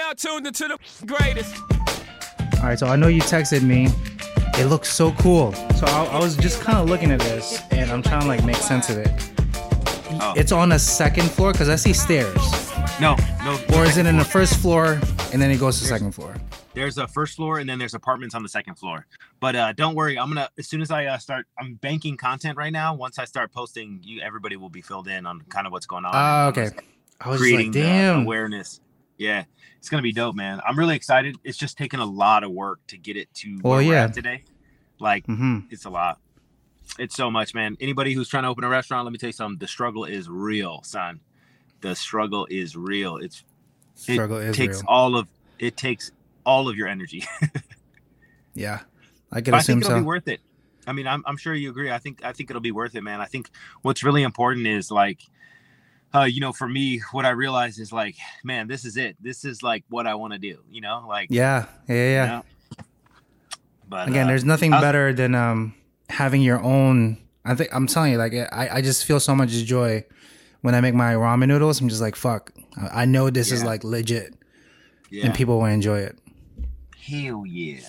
now tuned into the greatest. All right, so I know you texted me. It looks so cool. So I, I was just kind of looking at this, and I'm trying to like make sense of it. Oh. It's on the second floor because I see stairs, No, no. or is it in the first floor and then it goes to second floor? There's a first floor and then there's apartments on the second floor. But uh, don't worry, I'm gonna as soon as I uh, start, I'm banking content right now. Once I start posting, you everybody will be filled in on kind of what's going on. Ah, I'm okay. I was creating like, damn. awareness. Yeah, it's gonna be dope, man. I'm really excited. It's just taken a lot of work to get it to Well, where we're yeah. at today. Like hmm it's a lot. It's so much, man. Anybody who's trying to open a restaurant, let me tell you something. The struggle is real, son. The struggle is real. It's Struggle it takes real. all of it takes all of your energy. Yeah, I could But I think it'll so. be worth it. I mean, I'm, I'm sure you agree. I think I think it'll be worth it, man. I think what's really important is like, uh, you know, for me, what I realize is like, man, this is it. This is like what I want to do. You know, like, Yeah, yeah, yeah. you know? But Again, uh, there's nothing better than um having your own. I think I'm telling you, like I, I just feel so much joy when I make my ramen noodles. I'm just like, fuck, I know this is like legit, yeah. and people will enjoy it. Hell yeah.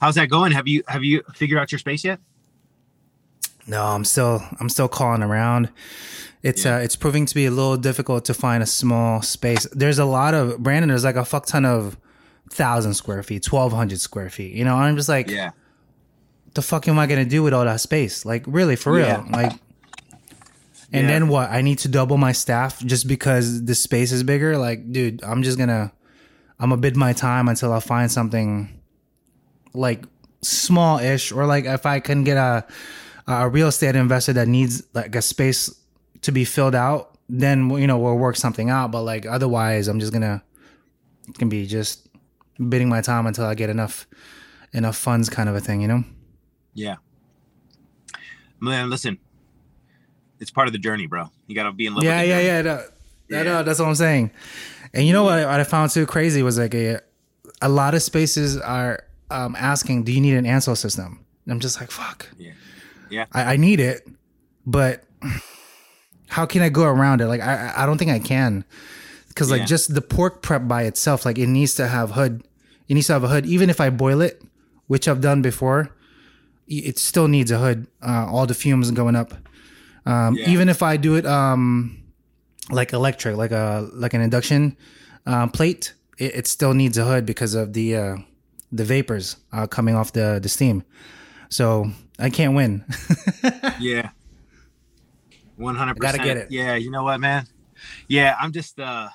How's that going? Have you have you figured out your space yet? No, I'm still I'm still calling around. It's Yeah. uh it's proving to be a little difficult to find a small space. There's a lot of Brandon. There's like a fuck ton of thousand square feet, twelve hundred square feet. You know, I'm just like, Yeah. the fuck am I gonna do with all that space? Like, really, for real? Yeah. Like, and Yeah. then what? I need to double my staff just because the space is bigger. Like, dude, I'm just gonna, I'm gonna bid my time until I find something like small-ish, or like if I can get a a real estate investor that needs like a space to be filled out, then you know we'll work something out. But like otherwise, I'm just gonna, can be just bidding my time until I get enough enough funds, kind of a thing, you know. Yeah. Man, listen. It's part of the journey, bro. You gotta be in love yeah, yeah, journey. yeah, that- that, Yeah. uh, that's what I'm saying. And you know what, I found too crazy was like a, a lot of spaces are um, asking, "Do you need an Ansul system?" And I'm just like, "Fuck, Yeah. Yeah. I, I need it, but how can I go around it? Like, I I- don't think I can, because like Yeah. just the pork prep by itself, like it needs to have hood. It needs to have a hood, even if I boil it, which I've done before. It still needs a hood. Uh, all the fumes going up. Um, Yeah. Even if I do it um, like electric, like a like an induction uh, plate, it, it still needs a hood because of the uh, the vapors uh, coming off the the steam. So I can't win. Yeah. 100%. Gotta get it. Yeah, you know what, man? Yeah, I'm just uh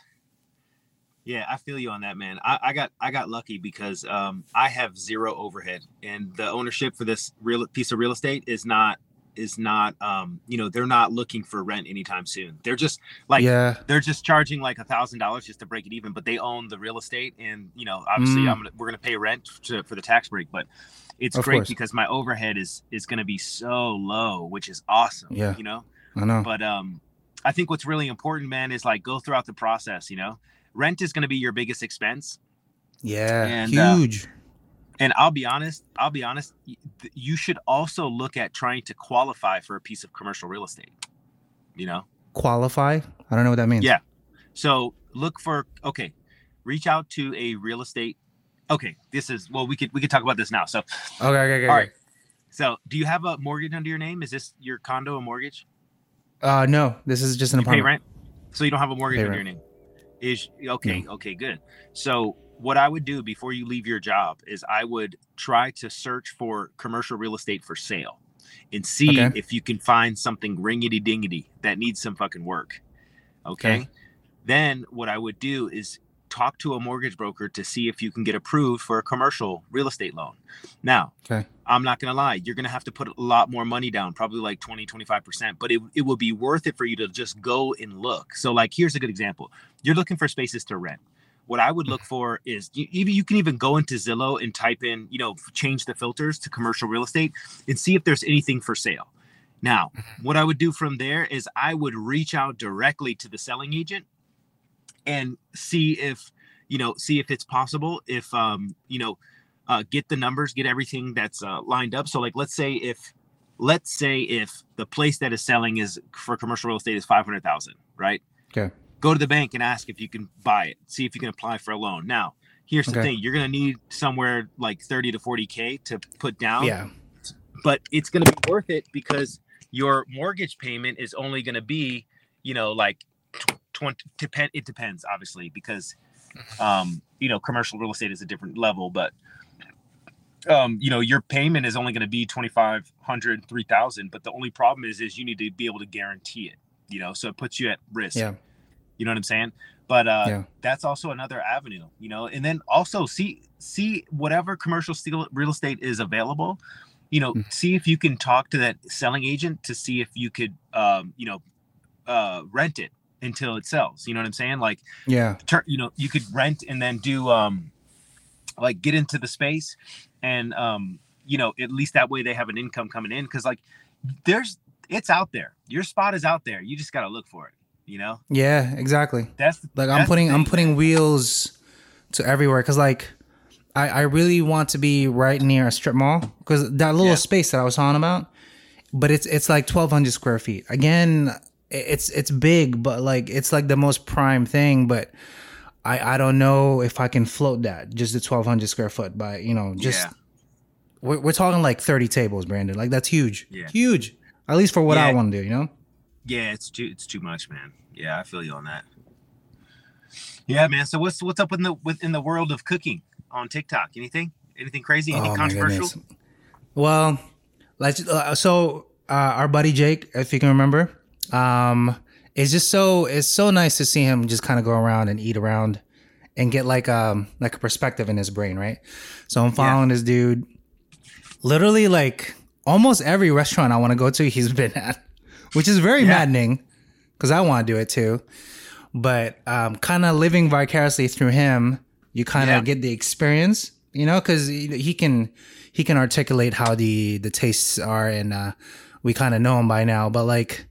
yeah, I feel you on that, man. I, I got I got lucky because um I have zero overhead and the ownership for this real piece of real estate is not is not um you know they're not looking for rent anytime soon. They're just like yeah, they're just charging like a thousand dollars just to break it even, but they own the real estate, and you know, obviously, Mm. I'm gonna, we're gonna pay rent to, for the tax break, but it's Of great course. because my overhead is is gonna be so low, which is awesome. Yeah. you know. I know. But um, I think what's really important, man, is like go throughout the process. You know, rent is gonna be your biggest expense, Yeah, And, uh, huge. And I'll be honest, I'll be honest, you should also look at trying to qualify for a piece of commercial real estate. You know. Qualify? I don't know what that means. Yeah. So look for okay, reach out to a real estate. Okay, this is well we could we could talk about this now. So Okay. Okay. Okay. all right. So do you have a mortgage under your name? Is this your condo a mortgage? Uh, no, this is just an You pay apartment. rent, so you don't have a mortgage Pay under your name. Is okay, okay, good. So what I would do before you leave your job is I would try to search for commercial real estate for sale and see Okay. if you can find something ringety dingety that needs some fucking work. Okay? Okay. Then what I would do is talk to a mortgage broker to see if you can get approved for a commercial real estate loan. Now, Okay. I'm not going to lie, you're going to have to put a lot more money down, probably like 20, 25%, but it, it will be worth it for you to just go and look. So, like, here's a good example you're looking for spaces to rent. What I would look for is you, even you can even go into Zillow and type in, you know, change the filters to commercial real estate and see if there's anything for sale. Now, what I would do from there is I would reach out directly to the selling agent and see if, you know, see if it's possible, if, um, you know, uh, get the numbers, get everything that's uh, lined up. So, like, let's say if, let's say if the place that is selling is for commercial real estate is five hundred thousand, right? Okay. Go to the bank and ask if you can buy it. See if you can apply for a loan. Now, here's the Okay. thing: you're gonna need somewhere like 30 to 40 k to put down. Yeah. but it's going to be worth it because your mortgage payment is only going to be you know like 20 depend it depends obviously because um you know commercial real estate is a different level but um you know your payment is only going to be 2500 3000 but the only problem is is you need to be able to guarantee it you know so it puts you at risk Yeah. You know what i'm saying but uh Yeah. that's also another avenue you know and then also see see whatever commercial steel real estate is available you know Mm. see if you can talk to that selling agent to see if you could um you know uh rent it until it sells you know what i'm saying like Yeah. turn you know you could rent and then do um like get into the space and um you know at least that way they have an income coming in because like there's it's out there your spot is out there you just got to look for it you know Yeah. Exactly. that's Like that's I'm putting I'm putting wheels to everywhere because like I I really want to be right near a strip mall because that little Yeah. space that I was talking about, but it's it's like 1,200 square feet. Again, it's it's big, but like it's like the most prime thing, but. I, I don't know if I can float that just the 1200 square foot by you know just Yeah. we're, we're talking like 30 tables Brandon like that's huge Yeah. huge at least for what I want to do you know yeah it's too it's too much man yeah i feel you on that yeah man so what's what's up in the within the world of cooking on tiktok anything anything crazy anything Oh, controversial. Well, let's. Uh, so uh, our buddy Jake, if you can remember, um, it's just so it's so nice to see him just kind of go around and eat around and get like um like a perspective in his brain, right? So I'm following this dude. Literally, like almost every restaurant I want to go to, he's been at, which is very Yeah. maddening because I want to do it too. But um, kind of living vicariously through him, you kind of Yeah. get the experience, you know, because he, can he can articulate how the the tastes are, and uh, we kind of know him by now. But like,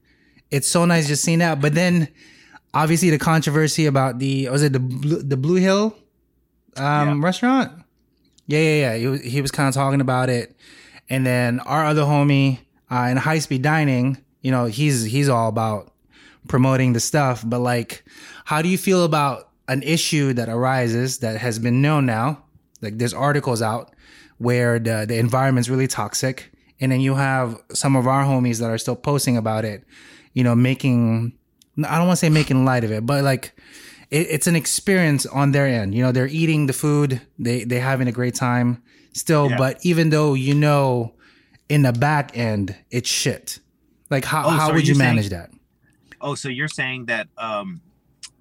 it's so nice just seeing that. But then, obviously, the controversy about the was it the Blue, the Blue Hill um, restaurant? Yeah, yeah, yeah. He was, he was kind of talking about it, and then our other homie uh, in high speed dining, you know, he's he's all about promoting the stuff. But like, how do you feel about an issue that arises that has been known now? Like, there's articles out where the the environment's really toxic, and then you have some of our homies that are still posting about it. You know, making I don't want to say making light of it, but like it, it's an experience on their end. You know, they're eating the food, they they're having a great time still, Yeah. but even though you know in the back end it's shit. Like how Oh, how so would you you saying- manage that? Oh, so you're saying that um,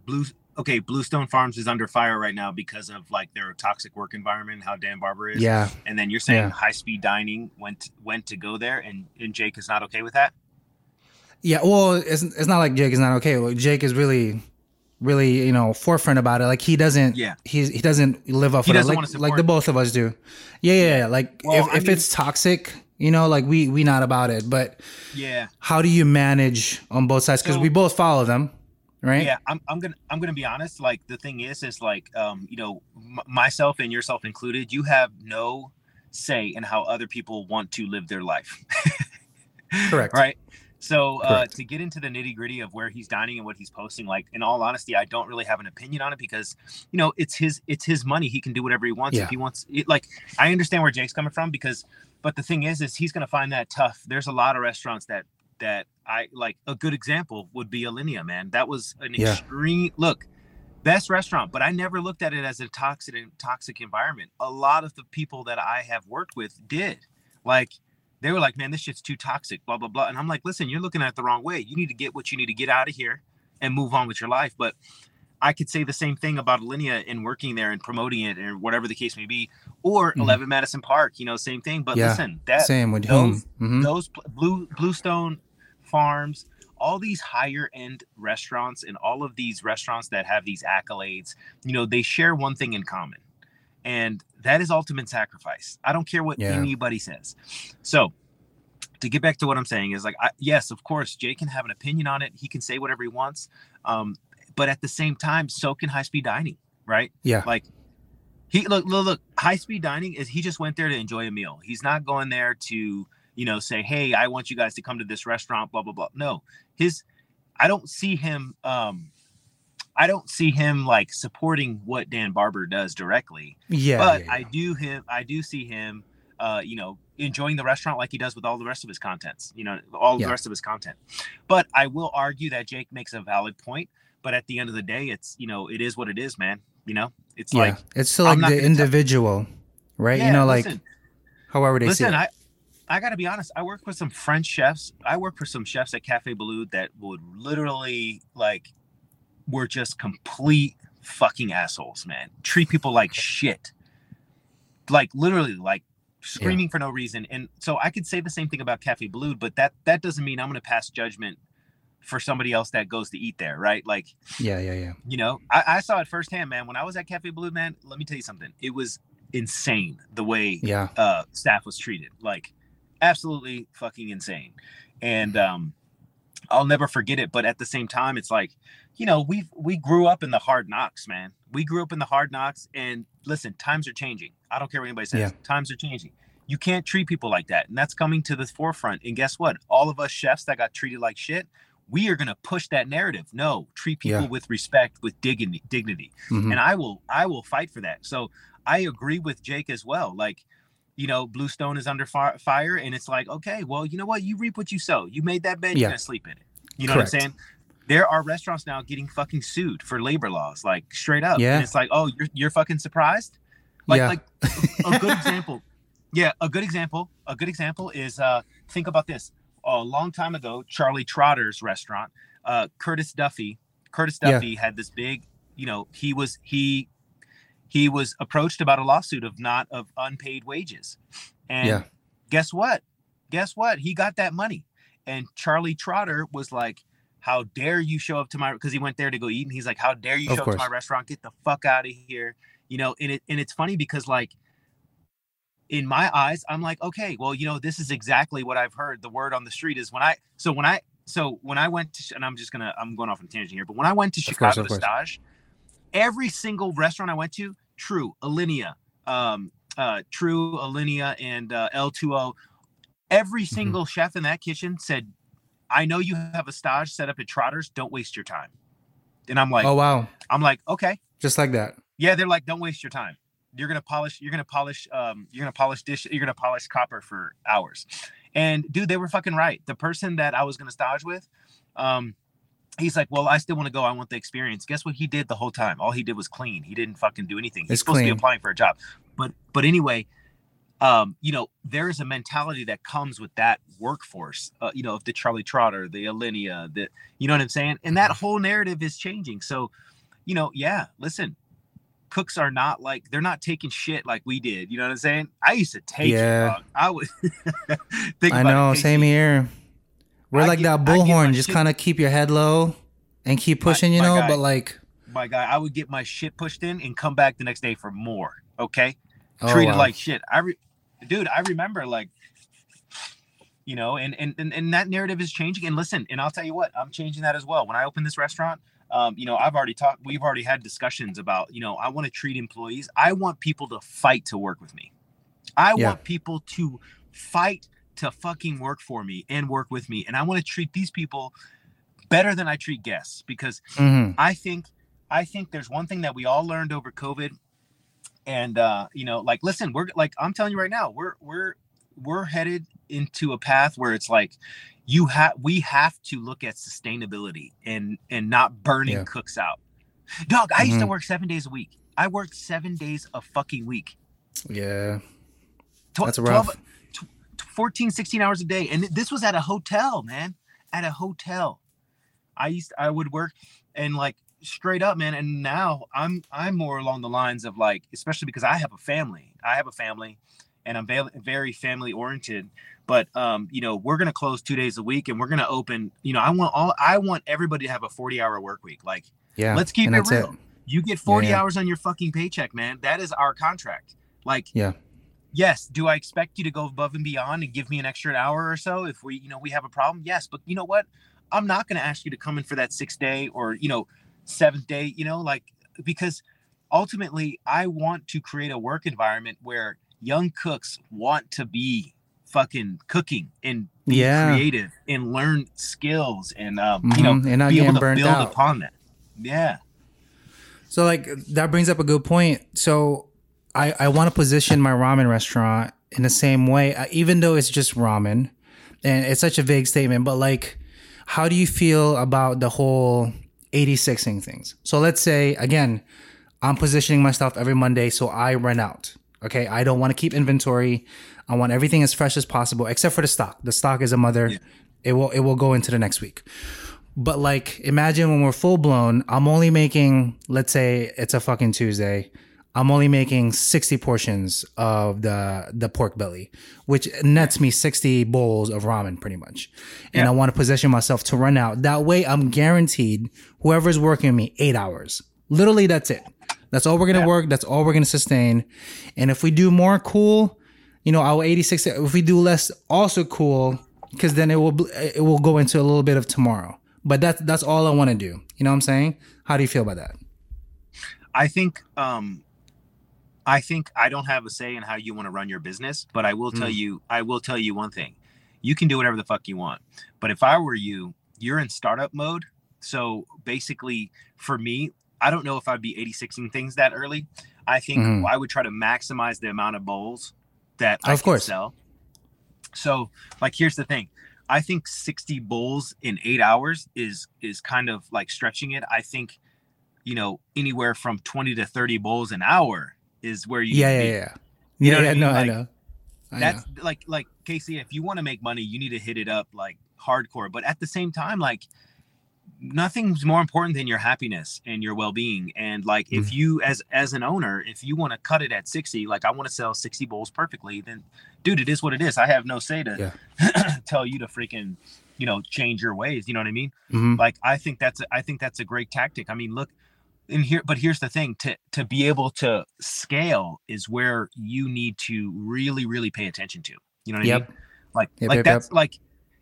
Blue okay, Bluestone Farms is under fire right now because of like their toxic work environment, how Dan Barber is. Yeah. And then you're saying Yeah. high speed dining went went to go there, and and Jake is not okay with that. Yeah, well, it's it's not like Jake is not okay. Like, Jake is really really, you know, forefront about it. Like he doesn't Yeah. he's he doesn't live up He doesn't like, wanna like the both of us do. Yeah, yeah, yeah. Like Well, if, I if mean- it's toxic, you know, like we we not about it, but Yeah. how do you manage on both sides cuz So- we both follow them, right? Yeah, I'm, I'm gonna I'm gonna be honest. Like the thing is, is like um, you know, m- myself and yourself included, you have no say in how other people want to live their life. Correct. Right. So uh, to get into the nitty gritty of where he's dining and what he's posting, like in all honesty, I don't really have an opinion on it because you know it's his it's his money. He can do whatever he wants Yeah. if he wants. It, like I understand where Jake's coming from because, but the thing is, is he's gonna find that tough. There's a lot of restaurants that that I like. A good example would be Alinea, man. That was an Yeah. extreme look. Best restaurant, but I never looked at it as a toxic toxic environment. A lot of the people that I have worked with did. Like they were like, man, this shit's too toxic, blah, blah, blah. And I'm like, listen, you're looking at it the wrong way. You need to get what you need to get out of here and move on with your life. But I could say the same thing about Alinea and working there and promoting it and whatever the case may be, or Mhm. 11 Madison Park, you know, same thing. But Yeah, listen, that Same with those-? Mhm. those blue bluestone farms all these higher end restaurants and all of these restaurants that have these accolades you know they share one thing in common and that is ultimate sacrifice. I don't care what Yeah. anybody says. So to get back to what i'm saying is like I, yes of course jay can have an opinion on it. He can say whatever he wants. Um, but at the same time so can high speed dining right? Yeah. like he look look look high speed dining is he just went there to enjoy a meal. He's not going there to you know say hey i want you guys to come to this restaurant blah blah blah. No his i don't see him um I don't see him like supporting what Dan Barber does directly. Yeah, but yeah, I do him I do see him uh, you know, enjoying the restaurant like he does with all the rest of his contents, you know, all Yeah. the rest of his content. But I will argue that Jake makes a valid point. But at the end of the day, it's you know, it is what it is, man. You know, it's yeah. like it's still like the tell- individual, right? yeah, you know, like however they listen, see it. I I gotta be honest. I work with some French chefs. I work for some chefs at Cafe Boulud that would literally like were just complete fucking assholes, man. Treat people like shit. Like literally, like screaming for no reason. And so I could say the same thing about Cafe Boulud, but that that doesn't mean I'm gonna pass judgment for somebody else that goes to eat there, right? Like yeah, yeah, yeah. you know, I, I saw it firsthand, man. When I was at Cafe Boulud, man, let me tell you something. It was insane the way Yeah. uh, staff was treated. Like, absolutely fucking insane. And um, I'll never forget it. But at the same time, it's like, you know, we we grew up in the hard knocks, man. We grew up in the hard knocks. And listen, times are changing. I don't care what anybody says. Yeah. Times are changing. You can't treat people like that, and that's coming to the forefront. And guess what? All of us chefs that got treated like shit, we are going to push that narrative. No, treat people Yeah. with respect, with dignity, dignity Mhm. and I will I will fight for that. So I agree with Jake as well. Like, you know, Bluestone is under fi- fire, and it's like, okay, well, you know what? You reap what you sow. You made that bed, Yeah. you're gonna sleep in it. You know Correct. what I'm saying? There are restaurants now getting fucking sued for labor laws, like straight up. Yeah. And it's like, oh, you're you're fucking surprised? Like, Yeah. like a good example. Yeah, a good example. A good example is uh think about this. A long time ago, Charlie Trotter's restaurant, uh, Curtis Duffy. Curtis Yeah. Duffy had this big, you know, he was he he was approached about a lawsuit of not of unpaid wages. And Yeah. guess what? Guess what? He got that money. And Charlie Trotter was like, How dare you show up to my because he went there to go eat and he's like, How dare you Of show up to my restaurant? Get the fuck out of here. You know, and it and it's funny because like in my eyes, I'm like, okay, well, you know, this is exactly what I've heard. The word on the street is when I so when I so when I went to and I'm just gonna I'm going off on a tangent here, but when I went to Of course, Chicago of to course. stage, every single restaurant I went to, Tru, Alinea, um, uh, Tru, Alinea, and uh, L2O, every Mm-hmm. single chef in that kitchen said, "I know you have a stage set up at Trotters. Don't waste your time." And I'm like, oh wow. I'm like, okay, Just like that. yeah, they're like, don't waste your time. You're gonna polish. You're gonna polish. Um, you're gonna polish dish. You're gonna polish copper for hours. And dude, they were fucking right. The person that I was gonna stage with, um, he's like, well, I still want to go. I want the experience. Guess what he did the whole time? All he did was clean. He didn't fucking do anything. He's It's supposed to be applying for a job. But but anyway, um, you know, there is a mentality that comes with that workforce. Uh, you know, of the Charlie Trotter, the Alinea, the you know what I'm saying. And that whole narrative is changing. So, you know, yeah. Listen, cooks are not like they're not taking shit like we did. You know what I'm saying? I used to take Yeah. it. I would think I know, same here. We're I like get- that my bullhorn, just kind of keep your head low and keep My- pushing, you know. guy. But like, My guy, I would get my shit pushed in and come back the next day for more. Okay. oh, treated wow. like shit. I, re- dude, I remember like, you know, and, and and and that narrative is changing. And listen, and I'll tell you what, I'm changing that as well. When I open this restaurant, um, you know, I've already talked. We've already had discussions about, you know, I want to treat employees. I want people to fight to work with me. I Yeah. want people to fight to fucking work for me and work with me. And I want to treat these people better than I treat guests because Mhm. I think I think there's one thing that we all learned over COVID, and uh, you know, like listen, we're like I'm telling you right now, we're we're we're headed into a path where it's like you have we have to look at sustainability and and not burning Yeah. cooks out. Dog, I used to Mhm. work seven days a week. I worked seven days a fucking week. Yeah, Tw- that's 12 rough. tw- 14 16 hours a day and this was at a hotel man at a hotel i used i would work and like straight up man and now i'm i'm more along the lines of like especially because i have a family. I have a family and i'm very, family oriented but um you know we're gonna close two days a week and we're gonna open you know i want all i want everybody to have a 40 hour work week like Yeah, let's keep it real. You get 40 yeah. hours on your fucking paycheck man. That is our contract. Like Yeah. yes do i expect you to go above and beyond and give me an extra hour or so if we you know we have a problem? Yes but you know what? I'm not going to ask you to come in for that six day or you know seventh day you know like because ultimately i want to create a work environment where young cooks want to be fucking cooking and be Yeah. creative and learn skills and um, you know Mhm. and not be able to build out. upon that yeah So like that brings up a good point. So I I want to position my ramen restaurant in the same way, uh, even though it's just ramen, and it's such a vague statement. But like, how do you feel about the whole 86ing things? So let's say again, I'm positioning myself every Monday, so I run out. Okay, I don't want to keep inventory. I want everything as fresh as possible, except for the stock. The stock is a mother. It will it will go into the next week. But like, imagine when we're full blown, I'm only making, let's say it's a fucking Tuesday. I'm only making 60 portions of the the pork belly, which nets me 60 bowls of ramen pretty much. And Yeah. I want to position myself to run out. That way I'm guaranteed whoever's working me 8 hours. Literally that's it. That's all we're going to work, that's all we're going to sustain. And if we do more cool, you know, our 86 if we do less also cool cuz then it will it will go into a little bit of tomorrow. But that's that's all I want to do. You know what I'm saying? How do you feel about that? I think um I think I don't have a say in how you want to run your business, but I will tell Mm. you I will tell you one thing. You can do whatever the fuck you want. But if I were you, you're in startup mode. So basically for me, I don't know if I'd be 86ing things that early. I think Mhm. I would try to maximize the amount of bowls that I Of can course. sell. So like here's the thing. I think 60 bowls in 8 hours is is kind of like stretching it. I think you know anywhere from 20 to 30 bowls an hour is where you Yeah, yeah, yeah. You yeah, know I yeah, mean? no, I know. I that's know. like like casey if you want to make money you need to hit it up like hardcore but at the same time like nothing's more important than your happiness and your well-being and like Mm. if you as as an owner if you want to cut it at 60 like i want to sell 60 bowls perfectly then dude it is what it is i have no say to tell you to freaking you know change your ways you know what i mean Mhm. like i think that's a, i think that's a great tactic i mean look in here but here's the thing to to be able to scale is where you need to really really pay attention to you know what i Yep. mean like Yep, like yep, that's like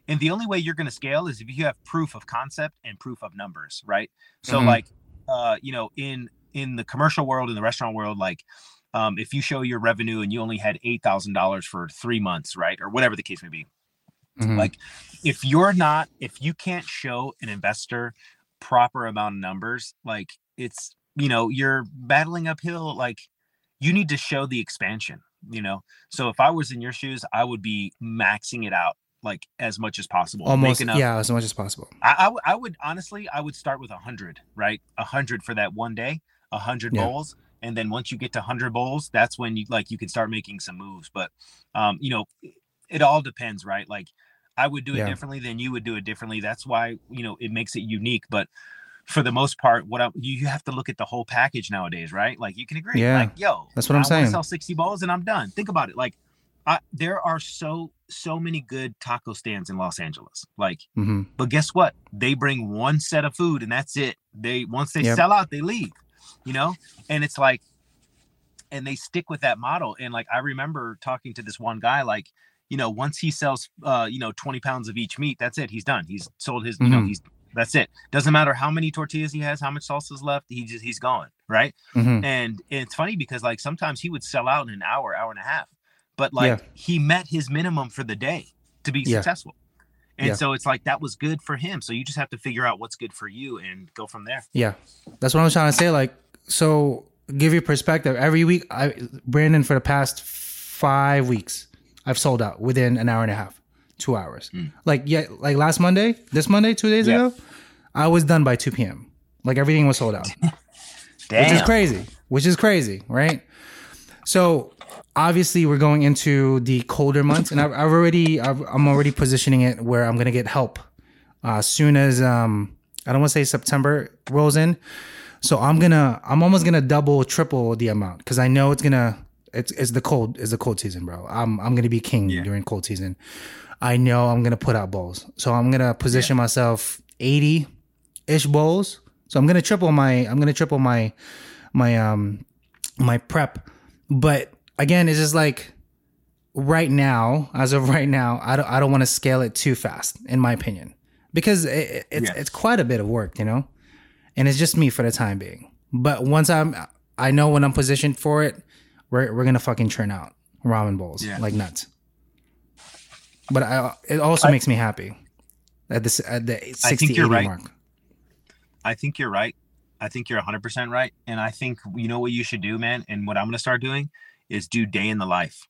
and the only way you're going to scale is if you have proof of concept and proof of numbers right so Mhm. like uh you know in in the commercial world in the restaurant world like um if you show your revenue and you only had eight thousand dollars for three months right or whatever the case may be Mhm. like if you're not if you can't show an investor proper amount of numbers like it's you know you're battling uphill like you need to show the expansion you know so if i was in your shoes i would be maxing it out like as much as possible almost enough- yeah, as much as possible. I, I, I would honestly i would start with a hundred right a hundred for that one day a hundred Yeah. bowls and then once you get to 100 bowls that's when you like you can start making some moves but um you know it all depends right like i would do it Yeah. differently than you would do it differently that's why you know it makes it unique but for the most part what I, you, you have to look at the whole package nowadays right like you can agree Yeah. like yo That's what I'm I saying. sell 60 bowls and i'm done think about it like I, there are so so many good taco stands in los angeles like hmm but guess what? They bring one set of food and that's it. They once they Yep. sell out, they leave. You know? And it's like and they stick with that model. And like I remember talking to this one guy, like, you know, once he sells uh, you know, 20 pounds of each meat, that's it. He's done. He's sold his, you know, Mhm. he's that's it. Doesn't matter how many tortillas he has, how much salsa's left, he just he's gone. Right. hmm And it's funny because like sometimes he would sell out in an hour, hour and a half. But like Yeah. he met his minimum for the day to be Yeah. successful. And Yeah. so it's like that was good for him. So you just have to figure out what's good for you and go from there. Yeah, that's what I was trying to say. Like, so give you perspective. Every week, I Brandon for the past five weeks, I've sold out within an hour and a half, two hours. Like yeah, like last Monday, this Monday, two days Yeah. ago, I was done by two p.m. Like everything was sold out. Damn. which is crazy which is crazy right so obviously we're going into the colder months and i've, I've already I've, i'm already positioning it where i'm to get help uh, as soon as um i don't want to say september rolls in so i'm gonna i'm almost gonna double triple the amount because i know it's gonna it's, it's the cold it's the cold season bro i'm, I'm gonna be king Yeah. during cold season i know i'm gonna put out bowls so i'm gonna position myself 80 ish bowls. So I'm gonna triple my I'm gonna triple my my um my prep. But again, it's just like right now, as of right now, I don't I don't want to scale it too fast, in my opinion, because it, it- it's Yeah. it's quite a bit of work, you know, and it's just me for the time being. But once I'm I know when I'm positioned for it, we're we're gonna fucking churn out ramen bowls Yeah. like nuts. But I, it also I- makes me happy at this at the 60 think you're 80 right. mark. I think you're right. I think you're 100% right. And I think you know what you should do, man. And what I'm going to start doing is do day in the life.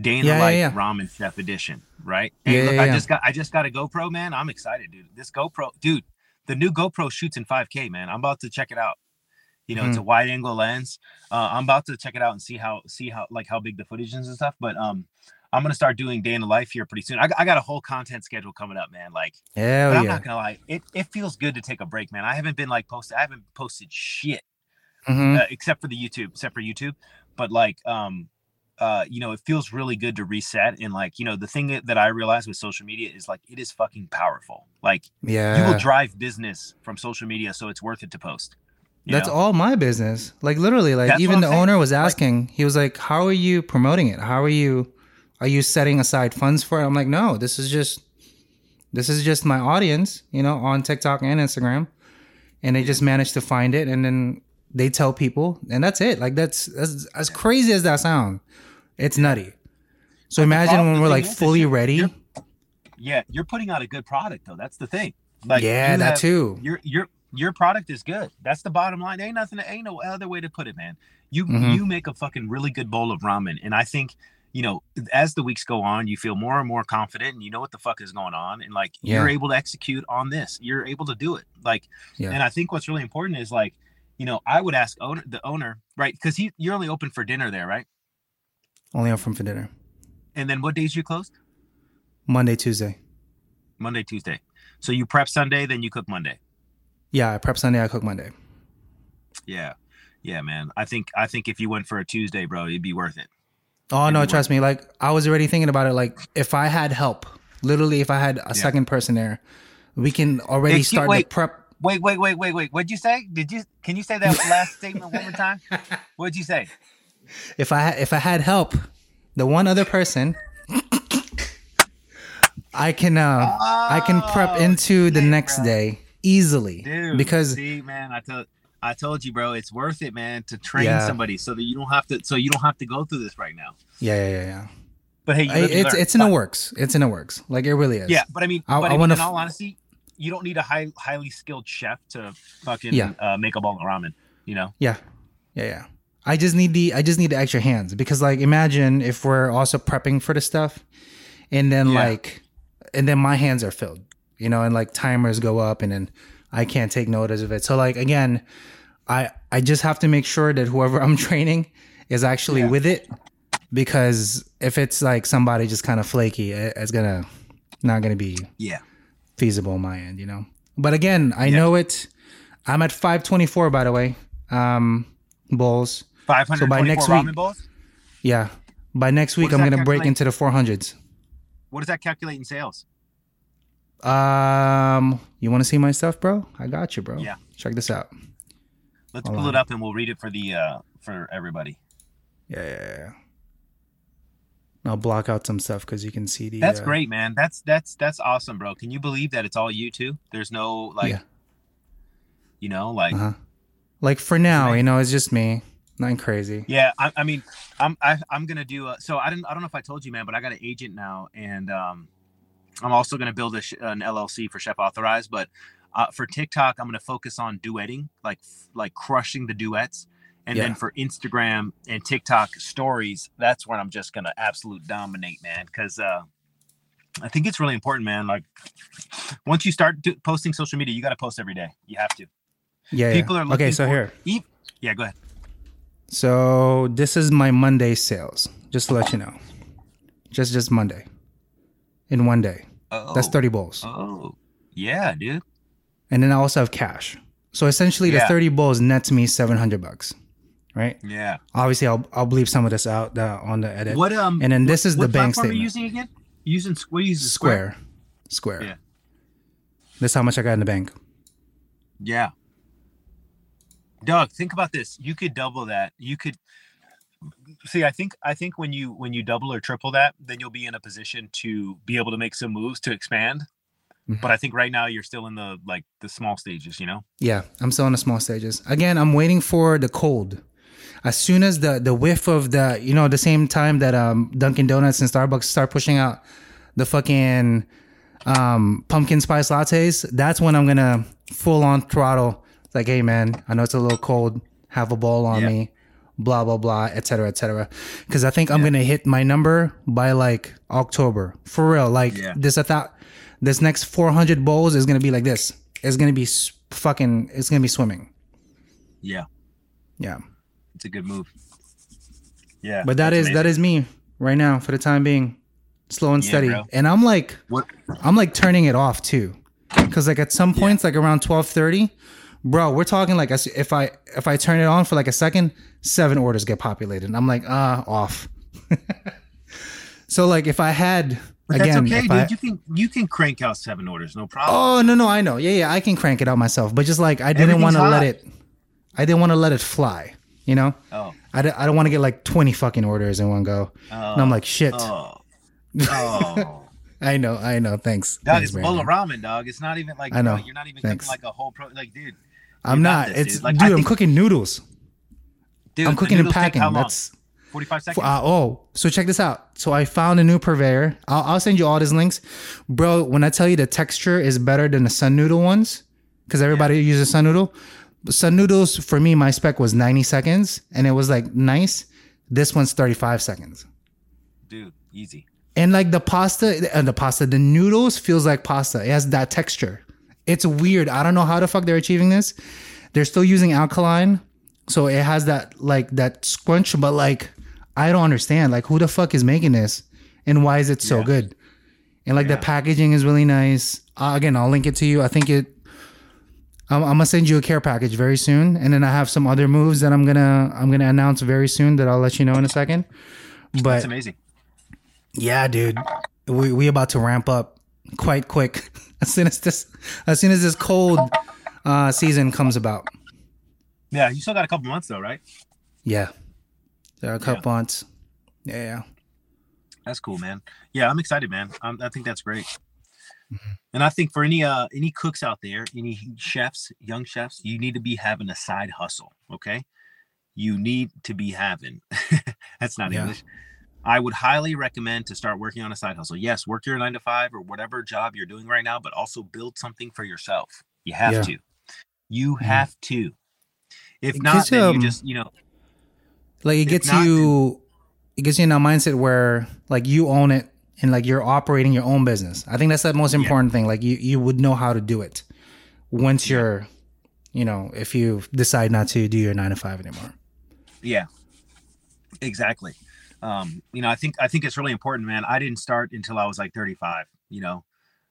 Day in Yeah, the life yeah. ramen chef edition, right? Hey, Yeah, look, I just got I just got a GoPro, man. I'm excited, dude. This GoPro, dude, the new GoPro shoots in 5K, man. I'm about to check it out. You know, it's Mm-hmm. a wide angle lens. Uh, I'm about to check it out and see how see how like how big the footage is and stuff. But um, I'm gonna start doing day in the life here pretty soon. I, got- I got a whole content schedule coming up, man. Like, Hell I'm yeah. not gonna lie, it it feels good to take a break, man. I haven't been like posted. I haven't posted shit Mhm. uh, except for the YouTube, except for YouTube. But like, um, uh, you know, it feels really good to reset. And like, you know, the thing that, that I realized with social media is like it is fucking powerful. Like, yeah, you will drive business from social media, so it's worth it to post. That's know? all my business. Like literally, like That's even the saying. owner was Like- asking. he was like, "How are you promoting it? How are you? Are you setting aside funds for it?" I'm like, "No, this is just, this is just my audience, you know, on TikTok and Instagram, and they just managed to find it, and then they tell people, and that's it. Like that's that's as crazy as that sounds. It's nutty. So imagine when we're like fully you're- ready. you're- Yeah, you're putting out a good product though. That's the thing. Like, yeah, that have- too. Your your your product is good. That's the bottom line. Ain't nothing. Ain't no other way to put it, man. You Mhm. you make a fucking really good bowl of ramen, and I think you know as the weeks go on, you feel more and more confident, and you know what the fuck is going on, and like you're able to execute on this. You're able to do it. Like, Yeah. and I think what's really important is like, you know, I would ask owner the owner, right? Because he you're only open for dinner there, right? Only open for dinner. And then what days you closed? Monday, Tuesday. Monday, Tuesday. So you prep Sunday, then you cook Monday. Yeah, I prep Sunday. I cook Monday. Yeah. Yeah, man. I think I think if you went for a Tuesday, bro, it'd be worth it. Oh no, trust me. Like I was already thinking about it. Like if I had help, literally, if I had a Yeah. second person there, we can already Excuse- start the prep. Wait, wait, wait, wait, wait. What'd you say? Did you can you say that last statement one more time? What'd you say? If I had, if I had help, the one other person, I can uh I can prep Oh, into the next bro. day easily Dude, because see, man, I told I told you, bro, it's worth it, man, to train Yeah. somebody so that you don't have to so you don't have to go through this right now. yeah yeah yeah yeah. But hey, you I- it's learn. it's in the works. It's in the works. Like it really is. Yeah, but I mean, I- but I I, mean, in f- all honesty, you don't need a high, highly skilled chef to fucking Yeah. uh, make a bowl of ramen. You know? Yeah. Yeah, yeah. I just need the I just need the extra hands because like imagine if we're also prepping for the stuff and then Yeah. like and then my hands are filled, you know, and like timers go up and then I can't take notice of it. So like again, I I just have to make sure that whoever I'm training is actually Yeah. with it because if it's like somebody just kind of flaky, it, it's gonna not gonna be Yeah. feasible on my end, you know. But again, I know it. I'm at 524 by the way. Um bowls. Five hundred by next ramen week- bowls. Yeah. By next week I'm gonna break into the 400s. What does that calculate in sales? Um you wanna see my stuff, bro? I got you, bro. Yeah. Check this out. Let's Hold pull on. it up and we'll read it for the uh for everybody. Yeah, yeah, yeah. I'll block out some stuff because you can see the That's uh, great, man. That's that's that's awesome, bro. Can you believe that it's all you too? There's no like, Yeah. you know, like Uh-huh. Like for now, you know, it's just me. Nothing crazy. Yeah, I, I mean, I'm I, I'm gonna do. A, so I didn't. I don't know if I told you, man, but I got an agent now, and um, I'm also gonna build a an LLC for Chef Authorized. But uh, for TikTok, I'm gonna focus on duetting, like like crushing the duets, and Yeah. then for Instagram and TikTok stories, that's where I'm just gonna absolute dominate, man. Because uh, I think it's really important, man. Like once you start do- posting social media, you got to post every day. You have to. Yeah. People yeah. are looking okay, so for- here. E- yeah, go ahead. So this is my Monday sales. Just to let you know. Just just Monday. In one day. Oh, That's 30 bowls. Oh, yeah, dude. And then I also have cash. So essentially the 30 bowls nets me 700 bucks. Right? Yeah. Obviously I'll I'll bleep some of this out uh, on the edit. What um? And then this is what the bank platform Are you using again? Using what using? Square. Square. Square. Yeah. This is how much I got in the bank. Yeah. Doug, think about this. You could double that. You could see. I think. I think when you when you double or triple that, then you'll be in a position to be able to make some moves to expand. Mhm. But I think right now you're still in the like the small stages. You know. Yeah, I'm still in the small stages. Again, I'm waiting for the cold. As soon as the the whiff of the you know the same time that um Dunkin' Donuts and Starbucks start pushing out the fucking um pumpkin spice lattes, that's when I'm gonna full on throttle. like, hey man, I know it's a little cold. Have a bowl on Yeah. me. Blah blah blah, etc. cetera, et cetera. Because I think I'm gonna hit my number by like October for real. Like Yeah. this, I thought this next 400 bowls is gonna be like this. It's gonna be fucking. It's gonna be swimming. Yeah, Yeah. it's a good move. Yeah, But that's is that is me right now for the time being, slow and Yeah, steady. bro. And I'm like, What? I'm like turning it off too, because like at some points, like around twelve thirty, bro, we're talking like if I if I turn it on for like a second, seven orders get populated. And I'm like, ah, off. so like if I had But again, that's okay, dude. I, You can you can crank out seven orders, no problem. oh no no I know yeah yeah I can crank it out myself, but just like I didn't want to let it, I didn't want to let it fly, you know. Oh, I, d- I don't want to get like 20 fucking orders in one go. and I'm like, shit. oh, oh. I know, I know. Thanks. Dog, Thanks, it's bowl of ramen, dog. It's not even like I know. you you're not even Thanks. cooking like a whole pro. Like, dude, I'm not. this, it's dude. Like, dude, I'm cooking noodles. dude, I'm cooking and packing. That's 45 seconds. uh, oh. So check this out. So I found a new purveyor. I'll, I'll send you all these links, bro. When I tell you the texture is better than the sun noodle ones, because everybody uses sun noodle. Sun noodles for me, my spec was 90 seconds, and it was like nice. This one's 35 seconds. dude, easy. And like the pasta and the pasta, the noodles feels like pasta. It has that texture. It's weird. I don't know how the fuck they're achieving this. They're still using alkaline, so it has that like that squinch, but like I don't understand. Like who the fuck is making this, and why is it so Yeah. good? And like Yeah. the packaging is really nice. Uh, again, I'll link it to you. I think it. I'm, I'm gonna send you a care package very soon, and then I have some other moves that I'm gonna I'm gonna announce very soon that I'll let you know in a second. But That's amazing. yeah, dude. We we about to ramp up quite quick as soon as this as soon as this cold uh season comes about. Yeah, you still got a couple months though, right? Yeah. There are a couple months. Yeah, yeah. That's cool, man. Yeah, I'm excited, man. Um, I think that's great. Mm-hmm. And I think for any uh any cooks out there, any chefs, young chefs, you need to be having a side hustle. Okay, you need to be having. that's not Yeah. English. I would highly recommend to start working on a side hustle. Yes, work your nine to five or whatever job you're doing right now, but also build something for yourself. You have Yeah. to. You Mhm. have to. If It not, then you, you um, just you know Like it gets not, you it gets you in a mindset where like you own it and like you're operating your own business. I think that's the most Yeah. important thing. Like you you would know how to do it once you're you know, if you decide not to do your 9 to 5 anymore. Yeah, exactly. Um, you know, I think I think it's really important, man. I didn't start until I was like 35. You know,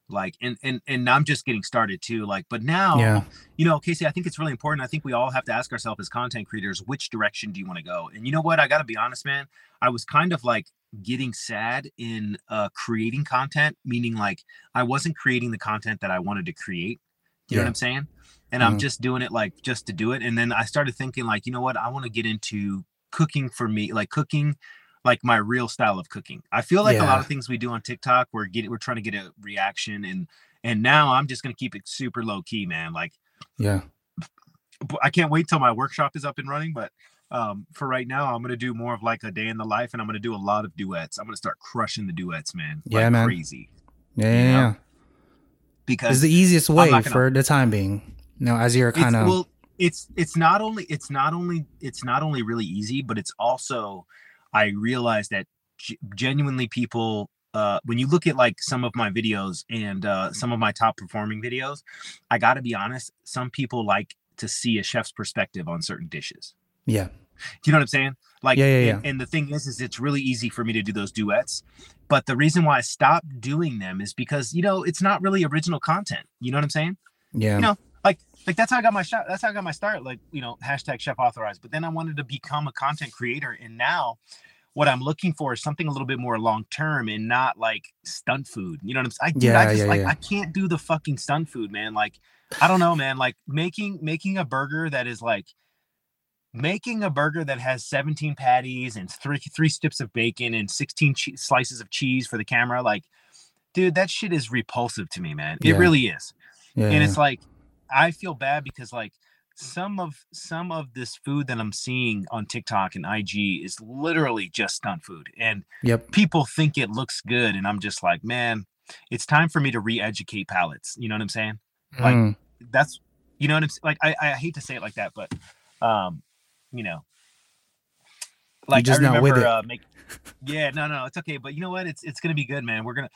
like and and and I'm just getting started too. Like, but now, Yeah. you know, Casey, I think it's really important. I think we all have to ask ourselves as content creators, which direction do you want to go? And you know what? I got to be honest, man. I was kind of like getting sad in uh creating content, meaning like I wasn't creating the content that I wanted to create. You know what I'm saying? And I'm Mhm. just doing it like just to do it. And then I started thinking like, you know what? I want to get into cooking for me, like cooking like my real style of cooking. I feel like a lot of things we do on TikTok, we're getting we're trying to get a reaction and and now I'm just gonna keep it super low key, man. Like Yeah. I can't wait till my workshop is up and running, but um, for right now, I'm gonna do more of like a day in the life, and I'm gonna do a lot of duets. I'm gonna start crushing the duets, man. Yeah, like man. crazy. Yeah, yeah, yeah. It's the easiest way gonna- for the time being. Now, as you're kind of well, it's it's not only it's not only it's not only really easy, but it's also I realize that g- genuinely people. Uh, when you look at like some of my videos and uh, some of my top performing videos, I got to be honest. Some people like to see a chef's perspective on certain dishes. yeah, Do you know what I'm saying? Like, Yeah, yeah, and, and the thing is, is it's really easy for me to do those duets. But the reason why I stopped doing them is because you know it's not really original content. You know what I'm saying? yeah, You know, like like that's how I got my shot. That's how I got my start. Like you know, hashtag chef authorized. But then I wanted to become a content creator, and now what I'm looking for is something a little bit more long term and not like stunt food. You know what I'm saying? I, dude, Yeah, I just yeah, like yeah. I can't do the fucking stunt food, man. Like I don't know, man. Like making making a burger that is like making a burger that has 17 patties and three three strips of bacon and 16 che- slices of cheese for the camera. Like, dude, that shit is repulsive to me, man. It Yeah. really is yeah. and it's like i feel bad because like some of some of this food that i'm seeing on tiktok and ig is literally just stunt food and yep, people think it looks good and i'm just like man it's time for me to re-educate palates you know what i'm saying like, Mm, that's You know what I'm like? I, I hate to say it like that, but um, you know, like just I not with it. uh, make. Yeah, no, no, it's okay. But you know what? It's it's gonna be good, man. We're gonna.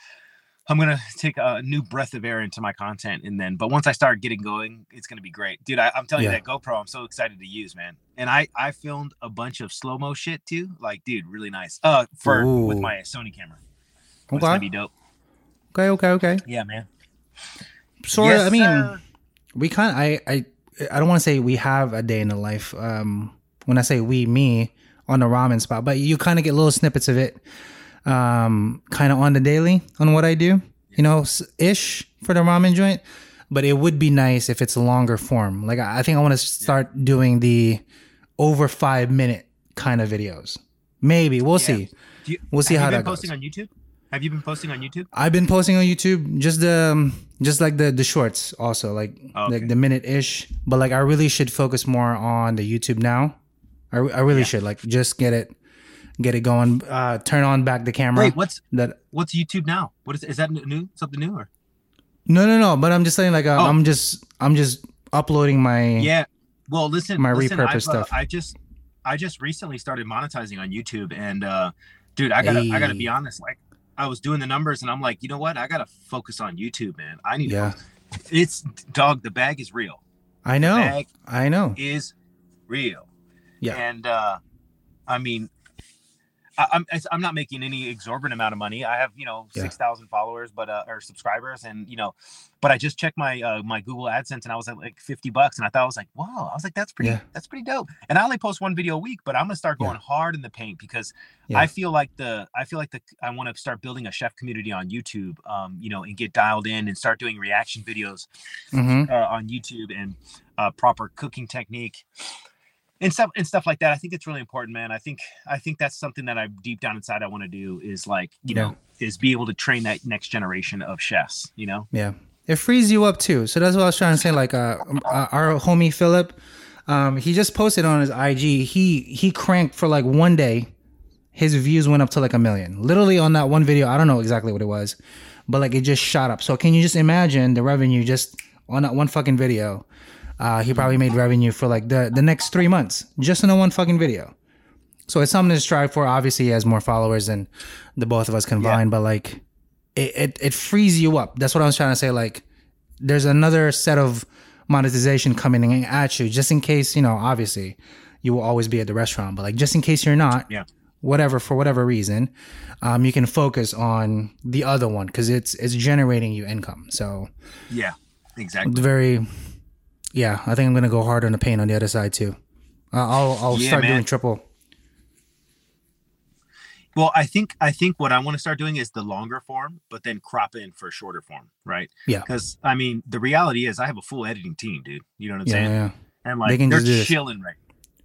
I'm gonna take a new breath of air into my content, and then, but once I start getting going, it's gonna be great, dude. I, I'm telling Yeah. you that GoPro, I'm so excited to use, man. And I I filmed a bunch of slow mo shit too, like, dude, really nice. Uh, for with my Sony camera. It's gonna be Okay. dope. Okay. Okay. Okay. Yeah, man. So Yes, I mean, sir. we kind of I I I don't want to say we have a day in the life. Um, when I say we, me on the ramen spot, but you kind of get little snippets of it, um, kind of on the daily on what I do, you know, ish for the ramen joint. But it would be nice if it's a longer form. Like I think I want to start doing the over five minute kind of videos. Maybe we'll see. You, We'll see have how you that been posting goes. on YouTube. Have you been posting on YouTube? I've been posting on YouTube just the um, just like the the shorts also like Oh, okay. like the minute ish, but like I really should focus more on the YouTube now. I, I really should like just get it get it going. Uh, turn on back the camera. Wait, what's that? what's YouTube now? What is is that new? Something new or? No, no, no. But I'm just saying like uh, Oh. I'm just I'm just uploading my Yeah. Well, listen, My listen, repurposed I've, uh, stuff. I just I just recently started monetizing on YouTube, and uh, dude, I gotta I gotta be honest. Like, I was doing the numbers, and I'm like, you know what? I gotta focus on YouTube, man. I need. yeah. To, it's dog. The bag is real. I know. bag I know. is real. Yeah. And uh, I mean, I, I'm I'm not making any exorbitant amount of money. I have you know Yeah. six thousand followers, but uh, or subscribers, and you know, but I just checked my uh, my Google AdSense, and I was at like fifty bucks, and I thought I was like, wow, I was like, that's pretty, Yeah. that's pretty dope. And I only post one video a week, but I'm gonna start Yeah. going hard in the paint because Yeah. I feel like the I feel like the I want to start building a chef community on YouTube, um, you know, and get dialed in and start doing reaction videos hmm uh, on YouTube and uh, proper cooking technique and stuff and stuff like that. I think it's really important, man. I think I think that's something that I deep down inside I want to do is like you Yeah. know is be able to train that next generation of chefs. You know, Yeah. It frees you up too. So that's what I was trying to say. Like uh, um, uh, our homie Philip, um, he just posted on his IG. He he cranked for like one day. His views went up to like a million. Literally on that one video. I don't know exactly what it was, but like it just shot up. So can you just imagine the revenue just on that one fucking video? Uh, he probably made revenue for like the the next three months just on a one fucking video. So it's something to strive for. Obviously, he has more followers than the both of us combined, but like it, it it frees you up. That's what I was trying to say. Like, there's another set of monetization coming in at you, just in case you know. Obviously, you will always be at the restaurant, but like just in case you're not, Yeah. whatever for whatever reason, um, you can focus on the other one because it's it's generating you income. So yeah, exactly. very, yeah. I think I'm gonna go hard on the paint on the other side too. Uh, I'll I'll Yeah, start man. doing triple. Well, I think I think what I want to start doing is the longer form, but then crop in for a shorter form, right? Yeah. Because I mean, the reality is I have a full editing team, dude. You know what I'm Yeah, saying? yeah. and like they are just do this. chilling right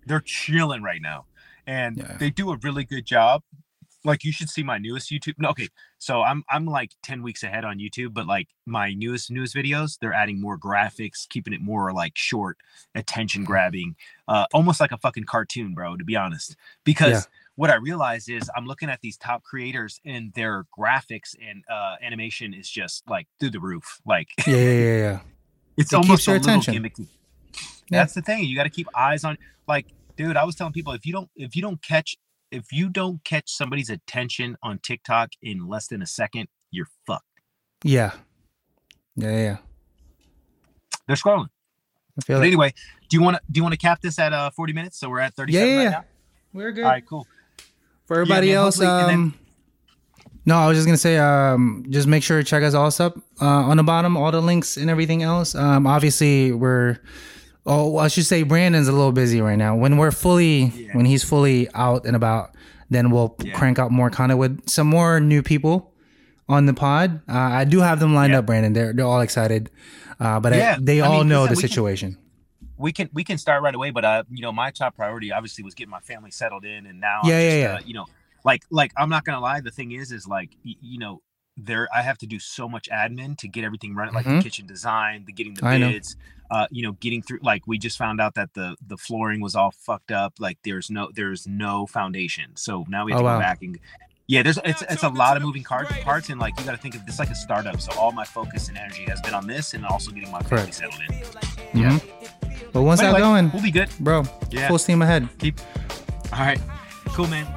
they're chilling right now and Yeah. they do a really good job like you should see my newest youtube no okay so i'm i'm like 10 weeks ahead on youtube but like my newest newest videos they're adding more graphics keeping it more like short attention grabbing uh almost like a fucking cartoon bro to be honest because Yeah. what i realize is i'm looking at these top creators and their graphics and uh animation is just like through the roof like Yeah, yeah, yeah, yeah. it's It almost your a little attention. gimmicky. Yeah. That's the thing. You got to keep eyes on. Like, dude, I was telling people if you don't if you don't catch if you don't catch somebody's attention on TikTok in less than a second, you're fucked. Yeah, yeah, yeah. yeah. They're scrolling. I feel But it. anyway, do you want to do you want to cap this at uh 40 minutes? So we're at 37 Yeah, yeah, right now. We're good. All right, cool. For everybody man, else, then- um, no, I was just gonna say, um, just make sure to check us all up uh, on the bottom, all the links and everything else. Um, obviously, we're. Oh, I should say Brandon's a little busy right now. When we're fully, Yeah. when he's fully out and about, then we'll Yeah. crank out more content with some more new people on the pod. Uh, I do have them lined Yeah. up, Brandon. They're they're all excited, uh, but I- they I all mean, know the we can- situation. We can we can start right away, but uh, you know, my top priority obviously was getting my family settled in, and now Yeah, just, yeah. Uh, you know, like like I'm not gonna lie. The thing is, is like y- you know, there I have to do so much admin to get everything running, like Mhm. the kitchen design, the getting the bids, uh, you know, getting through. Like we just found out that the the flooring was all fucked up. Like there's no there's no foundation, so now we have Oh, to wow. go back and Yeah, there's it's it's a lot of moving card, parts, and like you got to think of this like a startup. So all my focus and energy has been on this, and also getting my family Correct. settled in. Mhm. But once But I'm going, we'll be good. bro, Yeah. full steam ahead. Keep. All right. Cool, man.